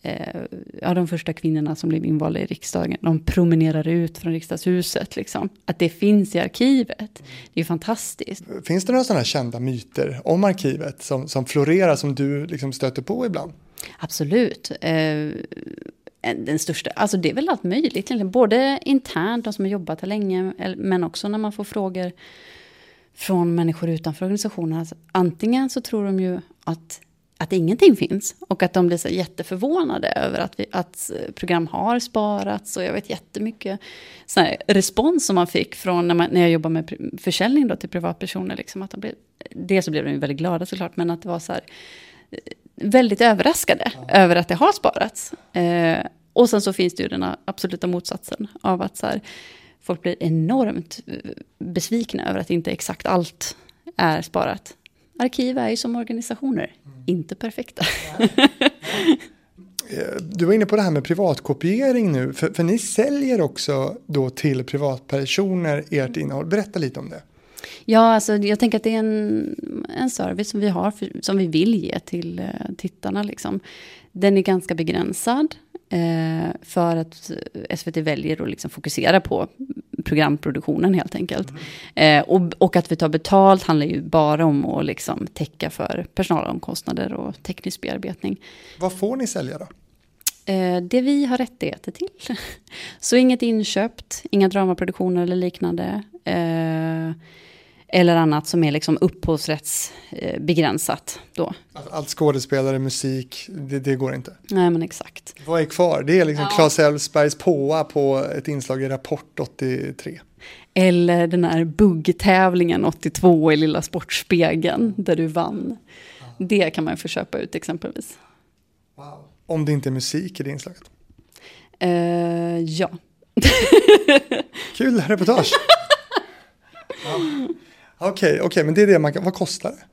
eh, ja, de första kvinnorna som blev invalda i riksdagen, de promenerar ut från riksdagshuset. Liksom. Att det finns i arkivet, det är fantastiskt. Finns det några sådana kända myter om arkivet som, som florerar, som du liksom stöter på ibland? Absolut. Eh, den största, alltså det är väl allt möjligt Både internt, de som har jobbat här länge, men också när man får frågor från människor utanför organisationen. Alltså, antingen så tror de ju att att ingenting finns. Och att de blir så jätteförvånade över att, vi, att program har sparats. Och jag vet jättemycket sån respons som man fick från när, man, när jag jobbade med försäljning då till privatpersoner. Liksom, att de blev, det så blev de väldigt glada såklart, men att det var så här, eh, väldigt överraskade ja. över att det har sparats. Eh, och sen så finns det ju den absoluta motsatsen av att så här, folk blir enormt eh, besvikna över att inte exakt allt är sparat arkiv är ju som organisationer, mm. inte perfekta. Du var inne på det här med privatkopiering nu, för, för ni säljer också då till privatpersoner ert innehåll. Berätta lite om det. Ja, alltså, jag tänker att det är en, en service som vi har, för, som vi vill ge till uh, tittarna. Liksom. Den är ganska begränsad. Eh, för att SVT väljer att liksom fokusera på programproduktionen helt enkelt. Mm. Eh, och, och, att vi tar betalt handlar ju bara om att liksom täcka för personalomkostnader och teknisk bearbetning. Vad får ni sälja då? Eh, det vi har rättigheter till. Så inget inköpt, inga dramaproduktioner eller liknande. Eh, eller annat som är liksom upphovsrättsbegränsat då. Allt skådespelare, musik, det, det, går inte? Nej men exakt. Vad är kvar? Det är liksom ja. Claes Elfsbergs påa på ett inslag i Rapport 83. Eller den här buggtävlingen 82 i Lilla Sportspegeln där du vann. Ja. Det kan man få köpa ut exempelvis. Wow. Om det inte är musik i det inslaget? Uh, ja. Kul reportage. ja. Okej, okay, okay, men det är det man kan, vad kostar det?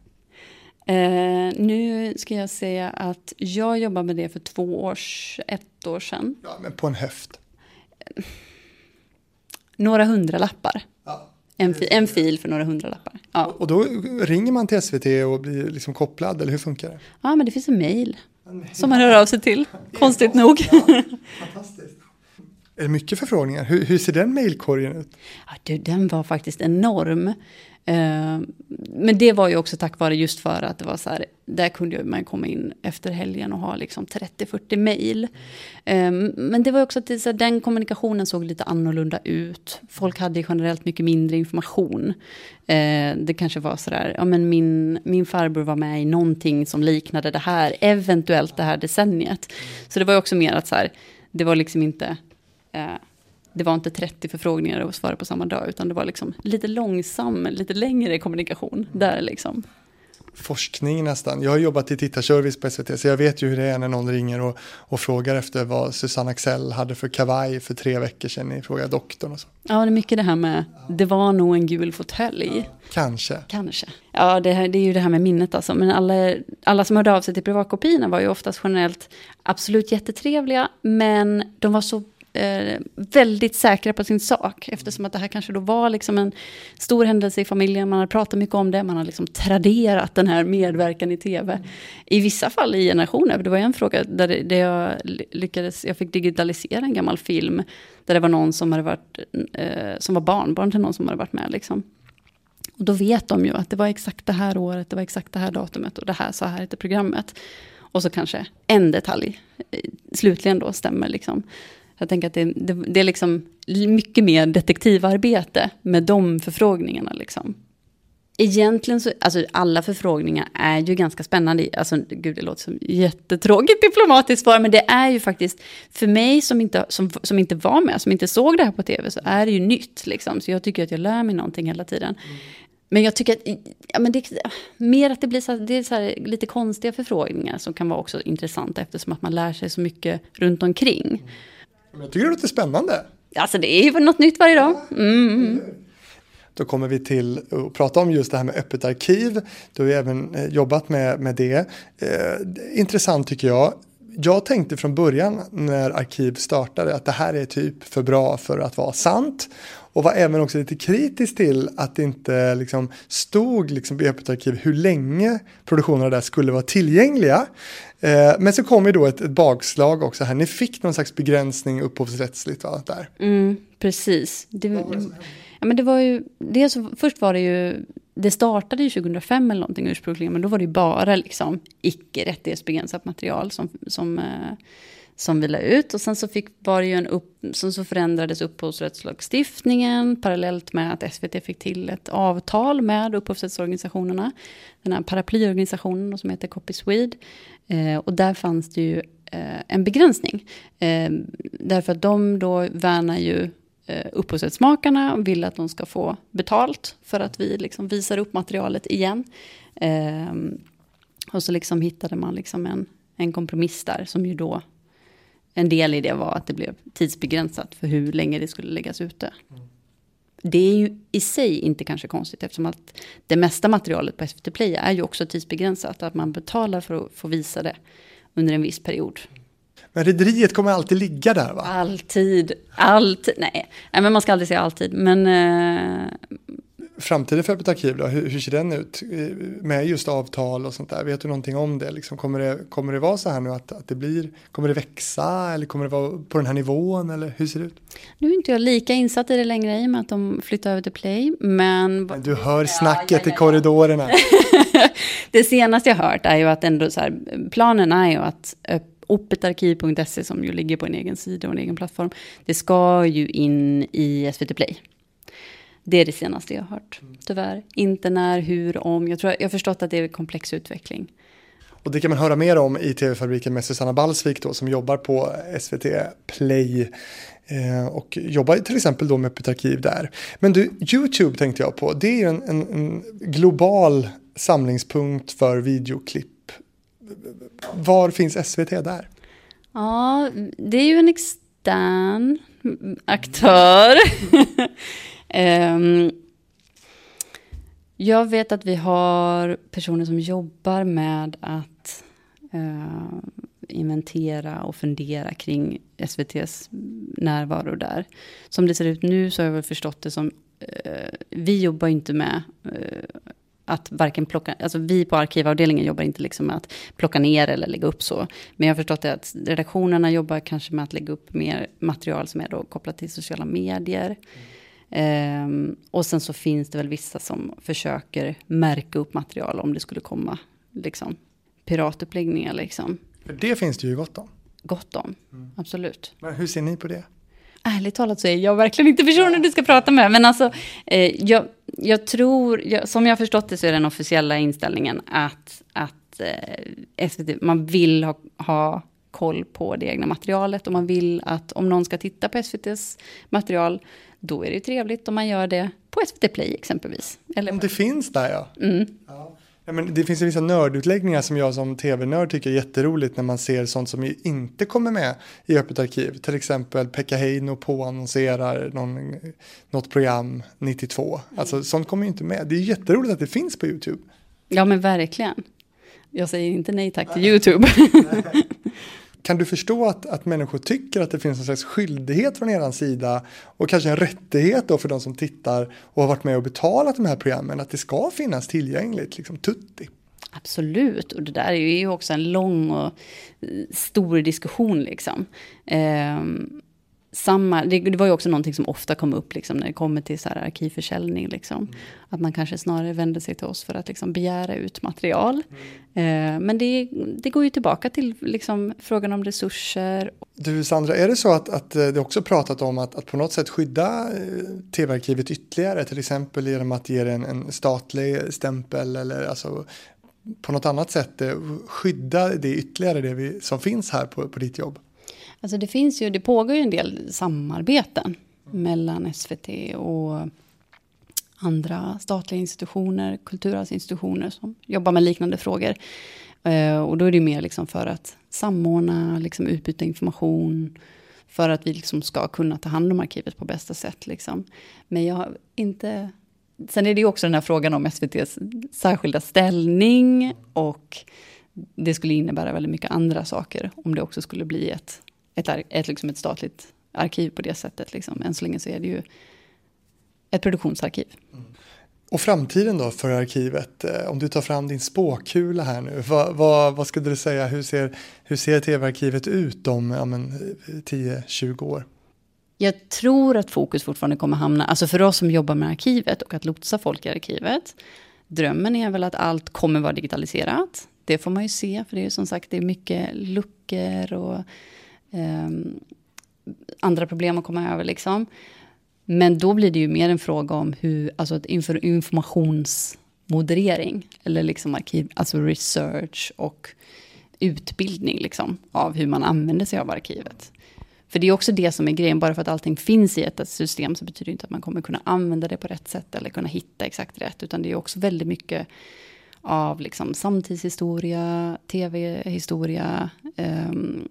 Eh, nu ska jag säga att jag jobbar med det för två års, ett år sedan. Ja, men på en höft? några hundralappar. Ja. En, fi, en fil för några hundralappar. Ja. Och, och då ringer man till SVT och blir liksom kopplad, eller hur funkar det? Ja, men det finns en mail som man hör av sig till, konstigt nog. Ja, fantastiskt. Är det mycket förfrågningar? Hur, hur ser den mejlkorgen ut? Ja, du, den var faktiskt enorm. Eh, men det var ju också tack vare just för att det var så här, där kunde man komma in efter helgen och ha liksom 30-40 mejl. Eh, men det var också att så här, den kommunikationen såg lite annorlunda ut. Folk hade generellt mycket mindre information. Eh, det kanske var så där, ja men min, min farbror var med i någonting som liknade det här, eventuellt det här decenniet. Så det var ju också mer att så här, det var liksom inte det var inte 30 förfrågningar att svara på samma dag, utan det var liksom lite långsam, lite längre kommunikation där liksom. Forskning nästan. Jag har jobbat i tittarservice på SVT, så jag vet ju hur det är när någon ringer och, och frågar efter vad Susanne Axel hade för kavaj för tre veckor sedan i Fråga doktorn och så. Ja, det är mycket det här med, det var nog en gul fåtölj. Ja, kanske. Kanske. Ja, det, det är ju det här med minnet alltså. Men alla, alla som hörde av sig till privatkopiorna var ju oftast generellt absolut jättetrevliga, men de var så eh, väldigt säkra på sin sak. Eftersom att det här kanske då var liksom en stor händelse i familjen. Man har pratat mycket om det. Man har liksom traderat den här medverkan i tv. I vissa fall i generationer. Det var en fråga där, det, där jag lyckades, jag fick digitalisera en gammal film. Där det var någon som hade varit, eh, som var barnbarn till någon som hade varit med. Liksom. Och då vet de ju att det var exakt det här året, det var exakt det här datumet och det här, så här heter programmet. Och så kanske en detalj eh, slutligen då stämmer. Liksom. Jag tänker att det, det, det, är liksom mycket mer detektivarbete med de förfrågningarna. Liksom. Egentligen så, alltså alla förfrågningar är ju ganska spännande. Alltså, gud, det låter som jättetråkigt diplomatiskt svar, men det är ju faktiskt, för mig som inte, som, som inte var med, som inte såg det här på tv, så är det ju nytt. Liksom. Så jag tycker att jag lär mig någonting hela tiden. Mm. Men jag tycker att, ja, men det, mer att det blir så, det är så här, lite konstiga förfrågningar som kan vara också intressanta eftersom att man lär sig så mycket runt omkring. Mm. Jag tycker det låter spännande. Alltså det är ju något nytt varje dag. Mm. Då kommer vi till att prata om just det här med öppet arkiv. Du har vi även eh, jobbat med, med det. Eh, intressant tycker jag. Jag tänkte från början när arkiv startade att det här är typ för bra för att vara sant och var även också lite kritisk till att det inte liksom stod liksom i Öppet arkiv hur länge produktionerna där skulle vara tillgängliga. Eh, men så kom ju då ett, ett bakslag också här. Ni fick någon slags begränsning upphovsrättsligt. Va, där. Mm, precis. Det, ja, men det var ju, det så, först var det ju, det startade ju 2005 eller någonting ursprungligen, men då var det ju bara liksom icke rättighetsbegränsat material som, som eh, som vi la ut. Och sen så, fick, var det ju en upp, sen så förändrades upphovsrättslagstiftningen parallellt med att SVT fick till ett avtal med upphovsrättsorganisationerna. Den här paraplyorganisationen som heter Copy Swede. Eh, och där fanns det ju eh, en begränsning. Eh, därför att de då värnar ju eh, upphovsrättsmakarna vill att de ska få betalt för att vi liksom visar upp materialet igen. Eh, och så liksom hittade man liksom en, en kompromiss där som ju då en del i det var att det blev tidsbegränsat för hur länge det skulle läggas ute. Mm. Det är ju i sig inte kanske konstigt eftersom att det mesta materialet på SVT Play är ju också tidsbegränsat. Att man betalar för att få visa det under en viss period. Men rederiet kommer alltid ligga där va? Alltid, alltid, nej. nej men man ska aldrig säga alltid. Men, eh, framtiden för Öppet arkiv då, hur, hur, ser den ut med just avtal och sånt där? Vet du någonting om det? Liksom, kommer, det kommer det vara så här nu att, att det blir, kommer det växa eller kommer det vara på den här nivån eller hur ser det ut? Nu är inte jag lika insatt i det längre i och med att de flyttar över till Play, men... men du hör snacket ja, ja, ja. i korridorerna. det senaste jag hört är ju att ändå så här, planen är ju att opetarkiv.se som ju ligger på en egen sida och en egen plattform, det ska ju in i SVT Play. Det är det senaste jag har hört, tyvärr. Inte när, hur, om. Jag, tror, jag har förstått att det är en komplex utveckling. Och det kan man höra mer om i TV-fabriken med Susanna Balsvik då, som jobbar på SVT Play eh, och jobbar till exempel då med öppet arkiv där. Men du, YouTube tänkte jag på, det är ju en, en, en global samlingspunkt för videoklipp. Var finns SVT där? Ja, det är ju en extern aktör. Um, jag vet att vi har personer som jobbar med att uh, inventera och fundera kring SVTs närvaro där. Som det ser ut nu så har jag väl förstått det som, uh, vi jobbar inte med uh, att varken plocka, alltså vi på arkivavdelningen jobbar inte liksom med att plocka ner eller lägga upp så. Men jag har förstått det att redaktionerna jobbar kanske med att lägga upp mer material som är då kopplat till sociala medier. Mm. Ehm, och sen så finns det väl vissa som försöker märka upp material om det skulle komma liksom, piratuppläggningar. Liksom. För det finns det ju gott om. Gott om, mm. absolut. Men hur ser ni på det? Ärligt talat så är jag verkligen inte personen du ska prata med. Men alltså, eh, jag, jag tror, jag, som jag har förstått det så är den officiella inställningen att, att eh, SVT, man vill ha, ha koll på det egna materialet och man vill att om någon ska titta på SVTs material, då är det trevligt om man gör det på SVT Play exempelvis. Eller om det finns där ja. Mm. ja. Ja, men det finns ju vissa nördutläggningar som jag som tv-nörd tycker är jätteroligt när man ser sånt som inte kommer med i Öppet arkiv. Till exempel Pekka Heino påannonserar någon, något program 92. Alltså mm. sånt kommer ju inte med. Det är jätteroligt att det finns på YouTube. Ja men verkligen. Jag säger inte nej tack till YouTube. Kan du förstå att, att människor tycker att det finns en slags skyldighet från er sida och kanske en rättighet då för de som tittar och har varit med och betalat de här programmen att det ska finnas tillgängligt, liksom tutti? Absolut, och det där är ju också en lång och eh, stor diskussion liksom. Um, samma, det, det, var ju också någonting som ofta kom upp liksom, när det kommer till så här arkivförsäljning. Liksom. Mm. Att man kanske snarare vänder sig till oss för att liksom, begära ut material. Mm. Eh, men det, det, går ju tillbaka till liksom, frågan om resurser. Du Sandra, är det så att, att eh, det också pratat om att, att på något sätt skydda eh, tv-arkivet ytterligare? Till exempel genom att ge det en, en statlig stämpel eller alltså, på något annat sätt eh, skydda det ytterligare det vi, som finns här på, på ditt jobb? Alltså det finns ju, det pågår ju en del samarbeten mellan SVT och andra statliga institutioner, kulturarvsinstitutioner som jobbar med liknande frågor. Eh, och då är det mer liksom för att samordna, liksom utbyta information, för att vi liksom ska kunna ta hand om arkivet på bästa sätt. Liksom. Men jag har inte... Sen är det ju också den här frågan om SVTs särskilda ställning och det skulle innebära väldigt mycket andra saker om det också skulle bli ett ett, ett, liksom ett statligt arkiv på det sättet. Liksom. Än så länge så är det ju ett produktionsarkiv. Mm. Och framtiden då för arkivet? Eh, om du tar fram din spåkula här nu, vad, vad, vad skulle du säga, hur ser, hur ser tv-arkivet ut om ja, 10-20 år? Jag tror att fokus fortfarande kommer hamna, alltså för oss som jobbar med arkivet och att lotsa folk i arkivet, drömmen är väl att allt kommer vara digitaliserat. Det får man ju se, för det är ju som sagt det är mycket luckor och eh, andra problem att komma över. Liksom. Men då blir det ju mer en fråga om hur, alltså inför informationsmoderering, eller liksom arkiv, alltså research och utbildning liksom, av hur man använder sig av arkivet. För det är också det som är grejen, bara för att allting finns i ett system så betyder det inte att man kommer kunna använda det på rätt sätt eller kunna hitta exakt rätt, utan det är också väldigt mycket av liksom samtidshistoria, tv-historia, um,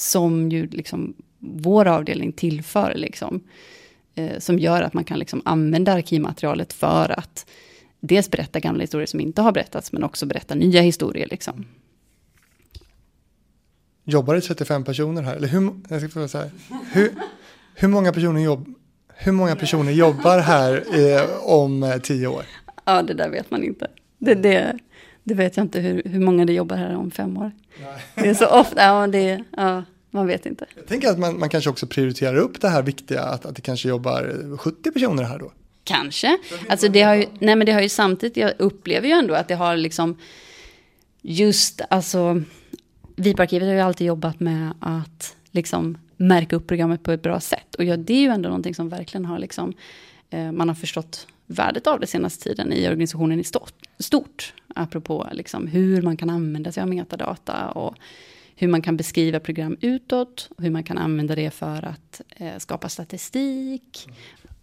som ju liksom vår avdelning tillför. Liksom, eh, som gör att man kan liksom använda arkivmaterialet för att dels berätta gamla historier som inte har berättats, men också berätta nya historier. Liksom. Jobbar det 35 personer här? Eller hur, jag ska säga, hur, hur, många, personer jobb, hur många personer jobbar här eh, om eh, tio år? Ja, det där vet man inte. Det, det, det vet jag inte hur, hur många det jobbar här om fem år. Nej. Det är så ofta, ja, det, ja, man vet inte. Jag tänker att man, man kanske också prioriterar upp det här viktiga, att, att det kanske jobbar 70 personer här då. Kanske. Alltså det har ju, nej men det har ju samtidigt, jag upplever ju ändå att det har liksom, just alltså, VIP-arkivet har ju alltid jobbat med att liksom märka upp programmet på ett bra sätt. Och ja, det är ju ändå någonting som verkligen har liksom, eh, man har förstått värdet av det senaste tiden i organisationen i stort. stort apropå liksom hur man kan använda sig av metadata och hur man kan beskriva program utåt, hur man kan använda det för att eh, skapa statistik.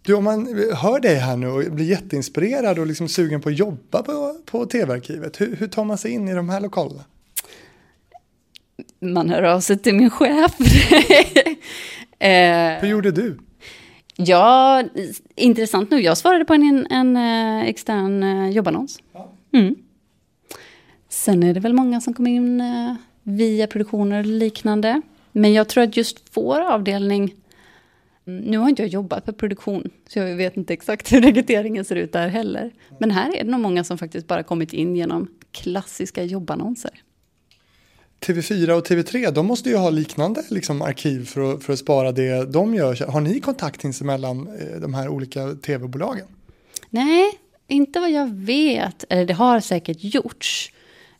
Du, om man hör dig här nu och blir jätteinspirerad och liksom sugen på att jobba på, på tv-arkivet, hur, hur tar man sig in i de här lokalerna? Man hör av sig till min chef. eh, hur gjorde du? Ja, intressant nu. Jag svarade på en, en, en eh, extern eh, jobbannons. Mm. Sen är det väl många som kommer in eh, via produktioner och liknande. Men jag tror att just vår avdelning, nu har inte jag jobbat på produktion, så jag vet inte exakt hur rekryteringen ser ut där heller. Men här är det nog många som faktiskt bara kommit in genom klassiska jobbannonser. TV4 och TV3, de måste ju ha liknande liksom, arkiv för att, för att spara det de gör. Har ni kontakt sinsemellan eh, de här olika tv-bolagen? Nej, inte vad jag vet. Eller det har säkert gjorts.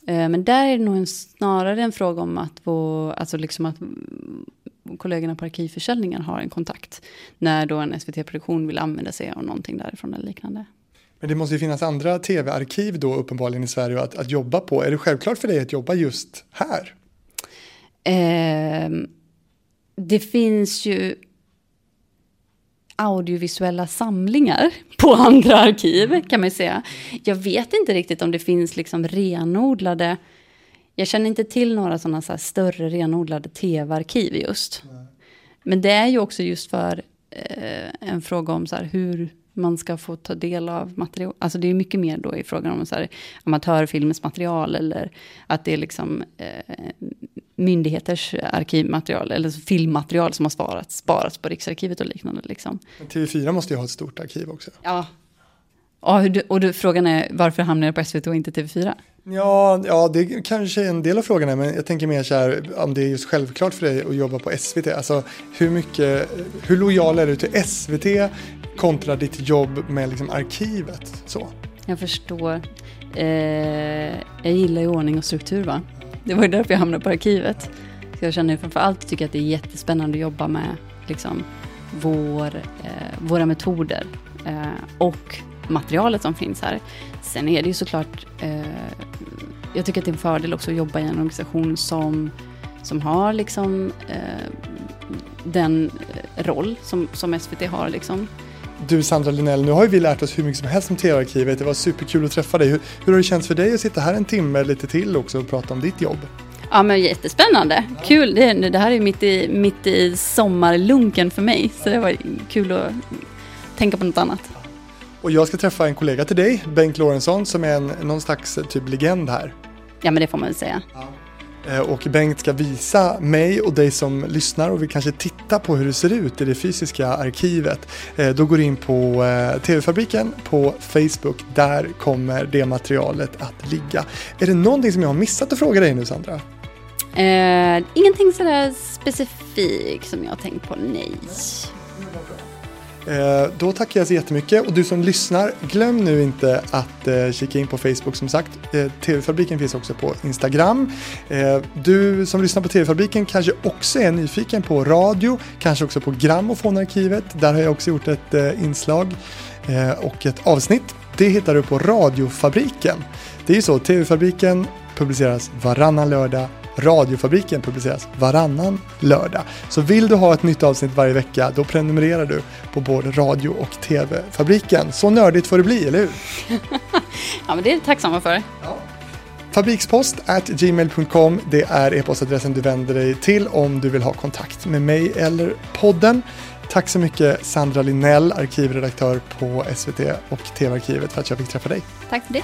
Eh, men där är det nog en, snarare en fråga om att, vår, alltså liksom att kollegorna på arkivförsäljningen har en kontakt. När då en SVT-produktion vill använda sig av någonting därifrån eller liknande. Men det måste ju finnas andra tv-arkiv då uppenbarligen i Sverige att, att jobba på. Är det självklart för dig att jobba just här? Eh, det finns ju audiovisuella samlingar på andra arkiv kan man säga. Jag vet inte riktigt om det finns liksom renodlade, jag känner inte till några sådana så större renodlade tv-arkiv just. Men det är ju också just för eh, en fråga om så här, hur man ska få ta del av material. Alltså det är mycket mer då i frågan om så här, amatörfilmsmaterial eller att det är liksom eh, myndigheters arkivmaterial eller filmmaterial som har sparats, sparats på Riksarkivet och liknande. Liksom. TV4 måste ju ha ett stort arkiv också. Ja. Och, du, och du, frågan är varför hamnar det på SVT och inte TV4? Ja, ja, det kanske är en del av frågan, men jag tänker mer så här om det är just självklart för dig att jobba på SVT. Alltså hur mycket, hur lojal är du till SVT kontra ditt jobb med liksom arkivet? Så. Jag förstår. Eh, jag gillar ju ordning och struktur va. Det var ju därför jag hamnade på arkivet. Så jag känner framförallt tycker att det är jättespännande att jobba med liksom, vår, eh, våra metoder eh, och materialet som finns här. Sen är det ju såklart, eh, jag tycker att det är en fördel också att jobba i en organisation som, som har liksom eh, den roll som, som SVT har. Liksom. Du Sandra Linell, nu har ju vi lärt oss hur mycket som helst om TV-arkivet. Det var superkul att träffa dig. Hur, hur har det känts för dig att sitta här en timme lite till också och prata om ditt jobb? Ja men jättespännande, ja. kul. Det, det, här är mitt i, mitt i sommarlunken för mig. Så det var kul att tänka på något annat. Och jag ska träffa en kollega till dig, Bengt Lorentzon, som är en, någon slags typ legend här. Ja men det får man väl säga. Ja. Eh, och Bengt ska visa mig och dig som lyssnar och vill kanske titta på hur det ser ut i det fysiska arkivet. Eh, då går du in på eh, TV-fabriken på Facebook. Där kommer det materialet att ligga. Är det någonting som jag har missat att fråga dig nu Sandra? Eh, ingenting sådär specifikt som jag har tänkt på, nej. Eh, då tackar jag så jättemycket och du som lyssnar, glöm nu inte att eh, kika in på Facebook som sagt. Eh, TV-fabriken finns också på Instagram. Du som lyssnar på TV-fabriken kanske också är nyfiken på radio, kanske också på Grammofonarkivet. Där har jag också gjort ett inslag och ett avsnitt. Det hittar du på Radiofabriken. Det är ju så, TV-fabriken publiceras varannan lördag Radiofabriken publiceras varannan lördag. Så vill du ha ett nytt avsnitt varje vecka, då prenumererar du på både radio och TV-fabriken. Så nördigt får det bli, eller hur? ja, men det är jag tacksamma för. Ja. Fabrikspost at gmail.com, det är e-postadressen du vänder dig till om du vill ha kontakt med mig eller podden. Tack så mycket Sandra Linell, arkivredaktör på SVT och TV-arkivet för att jag fick träffa dig. Tack för det.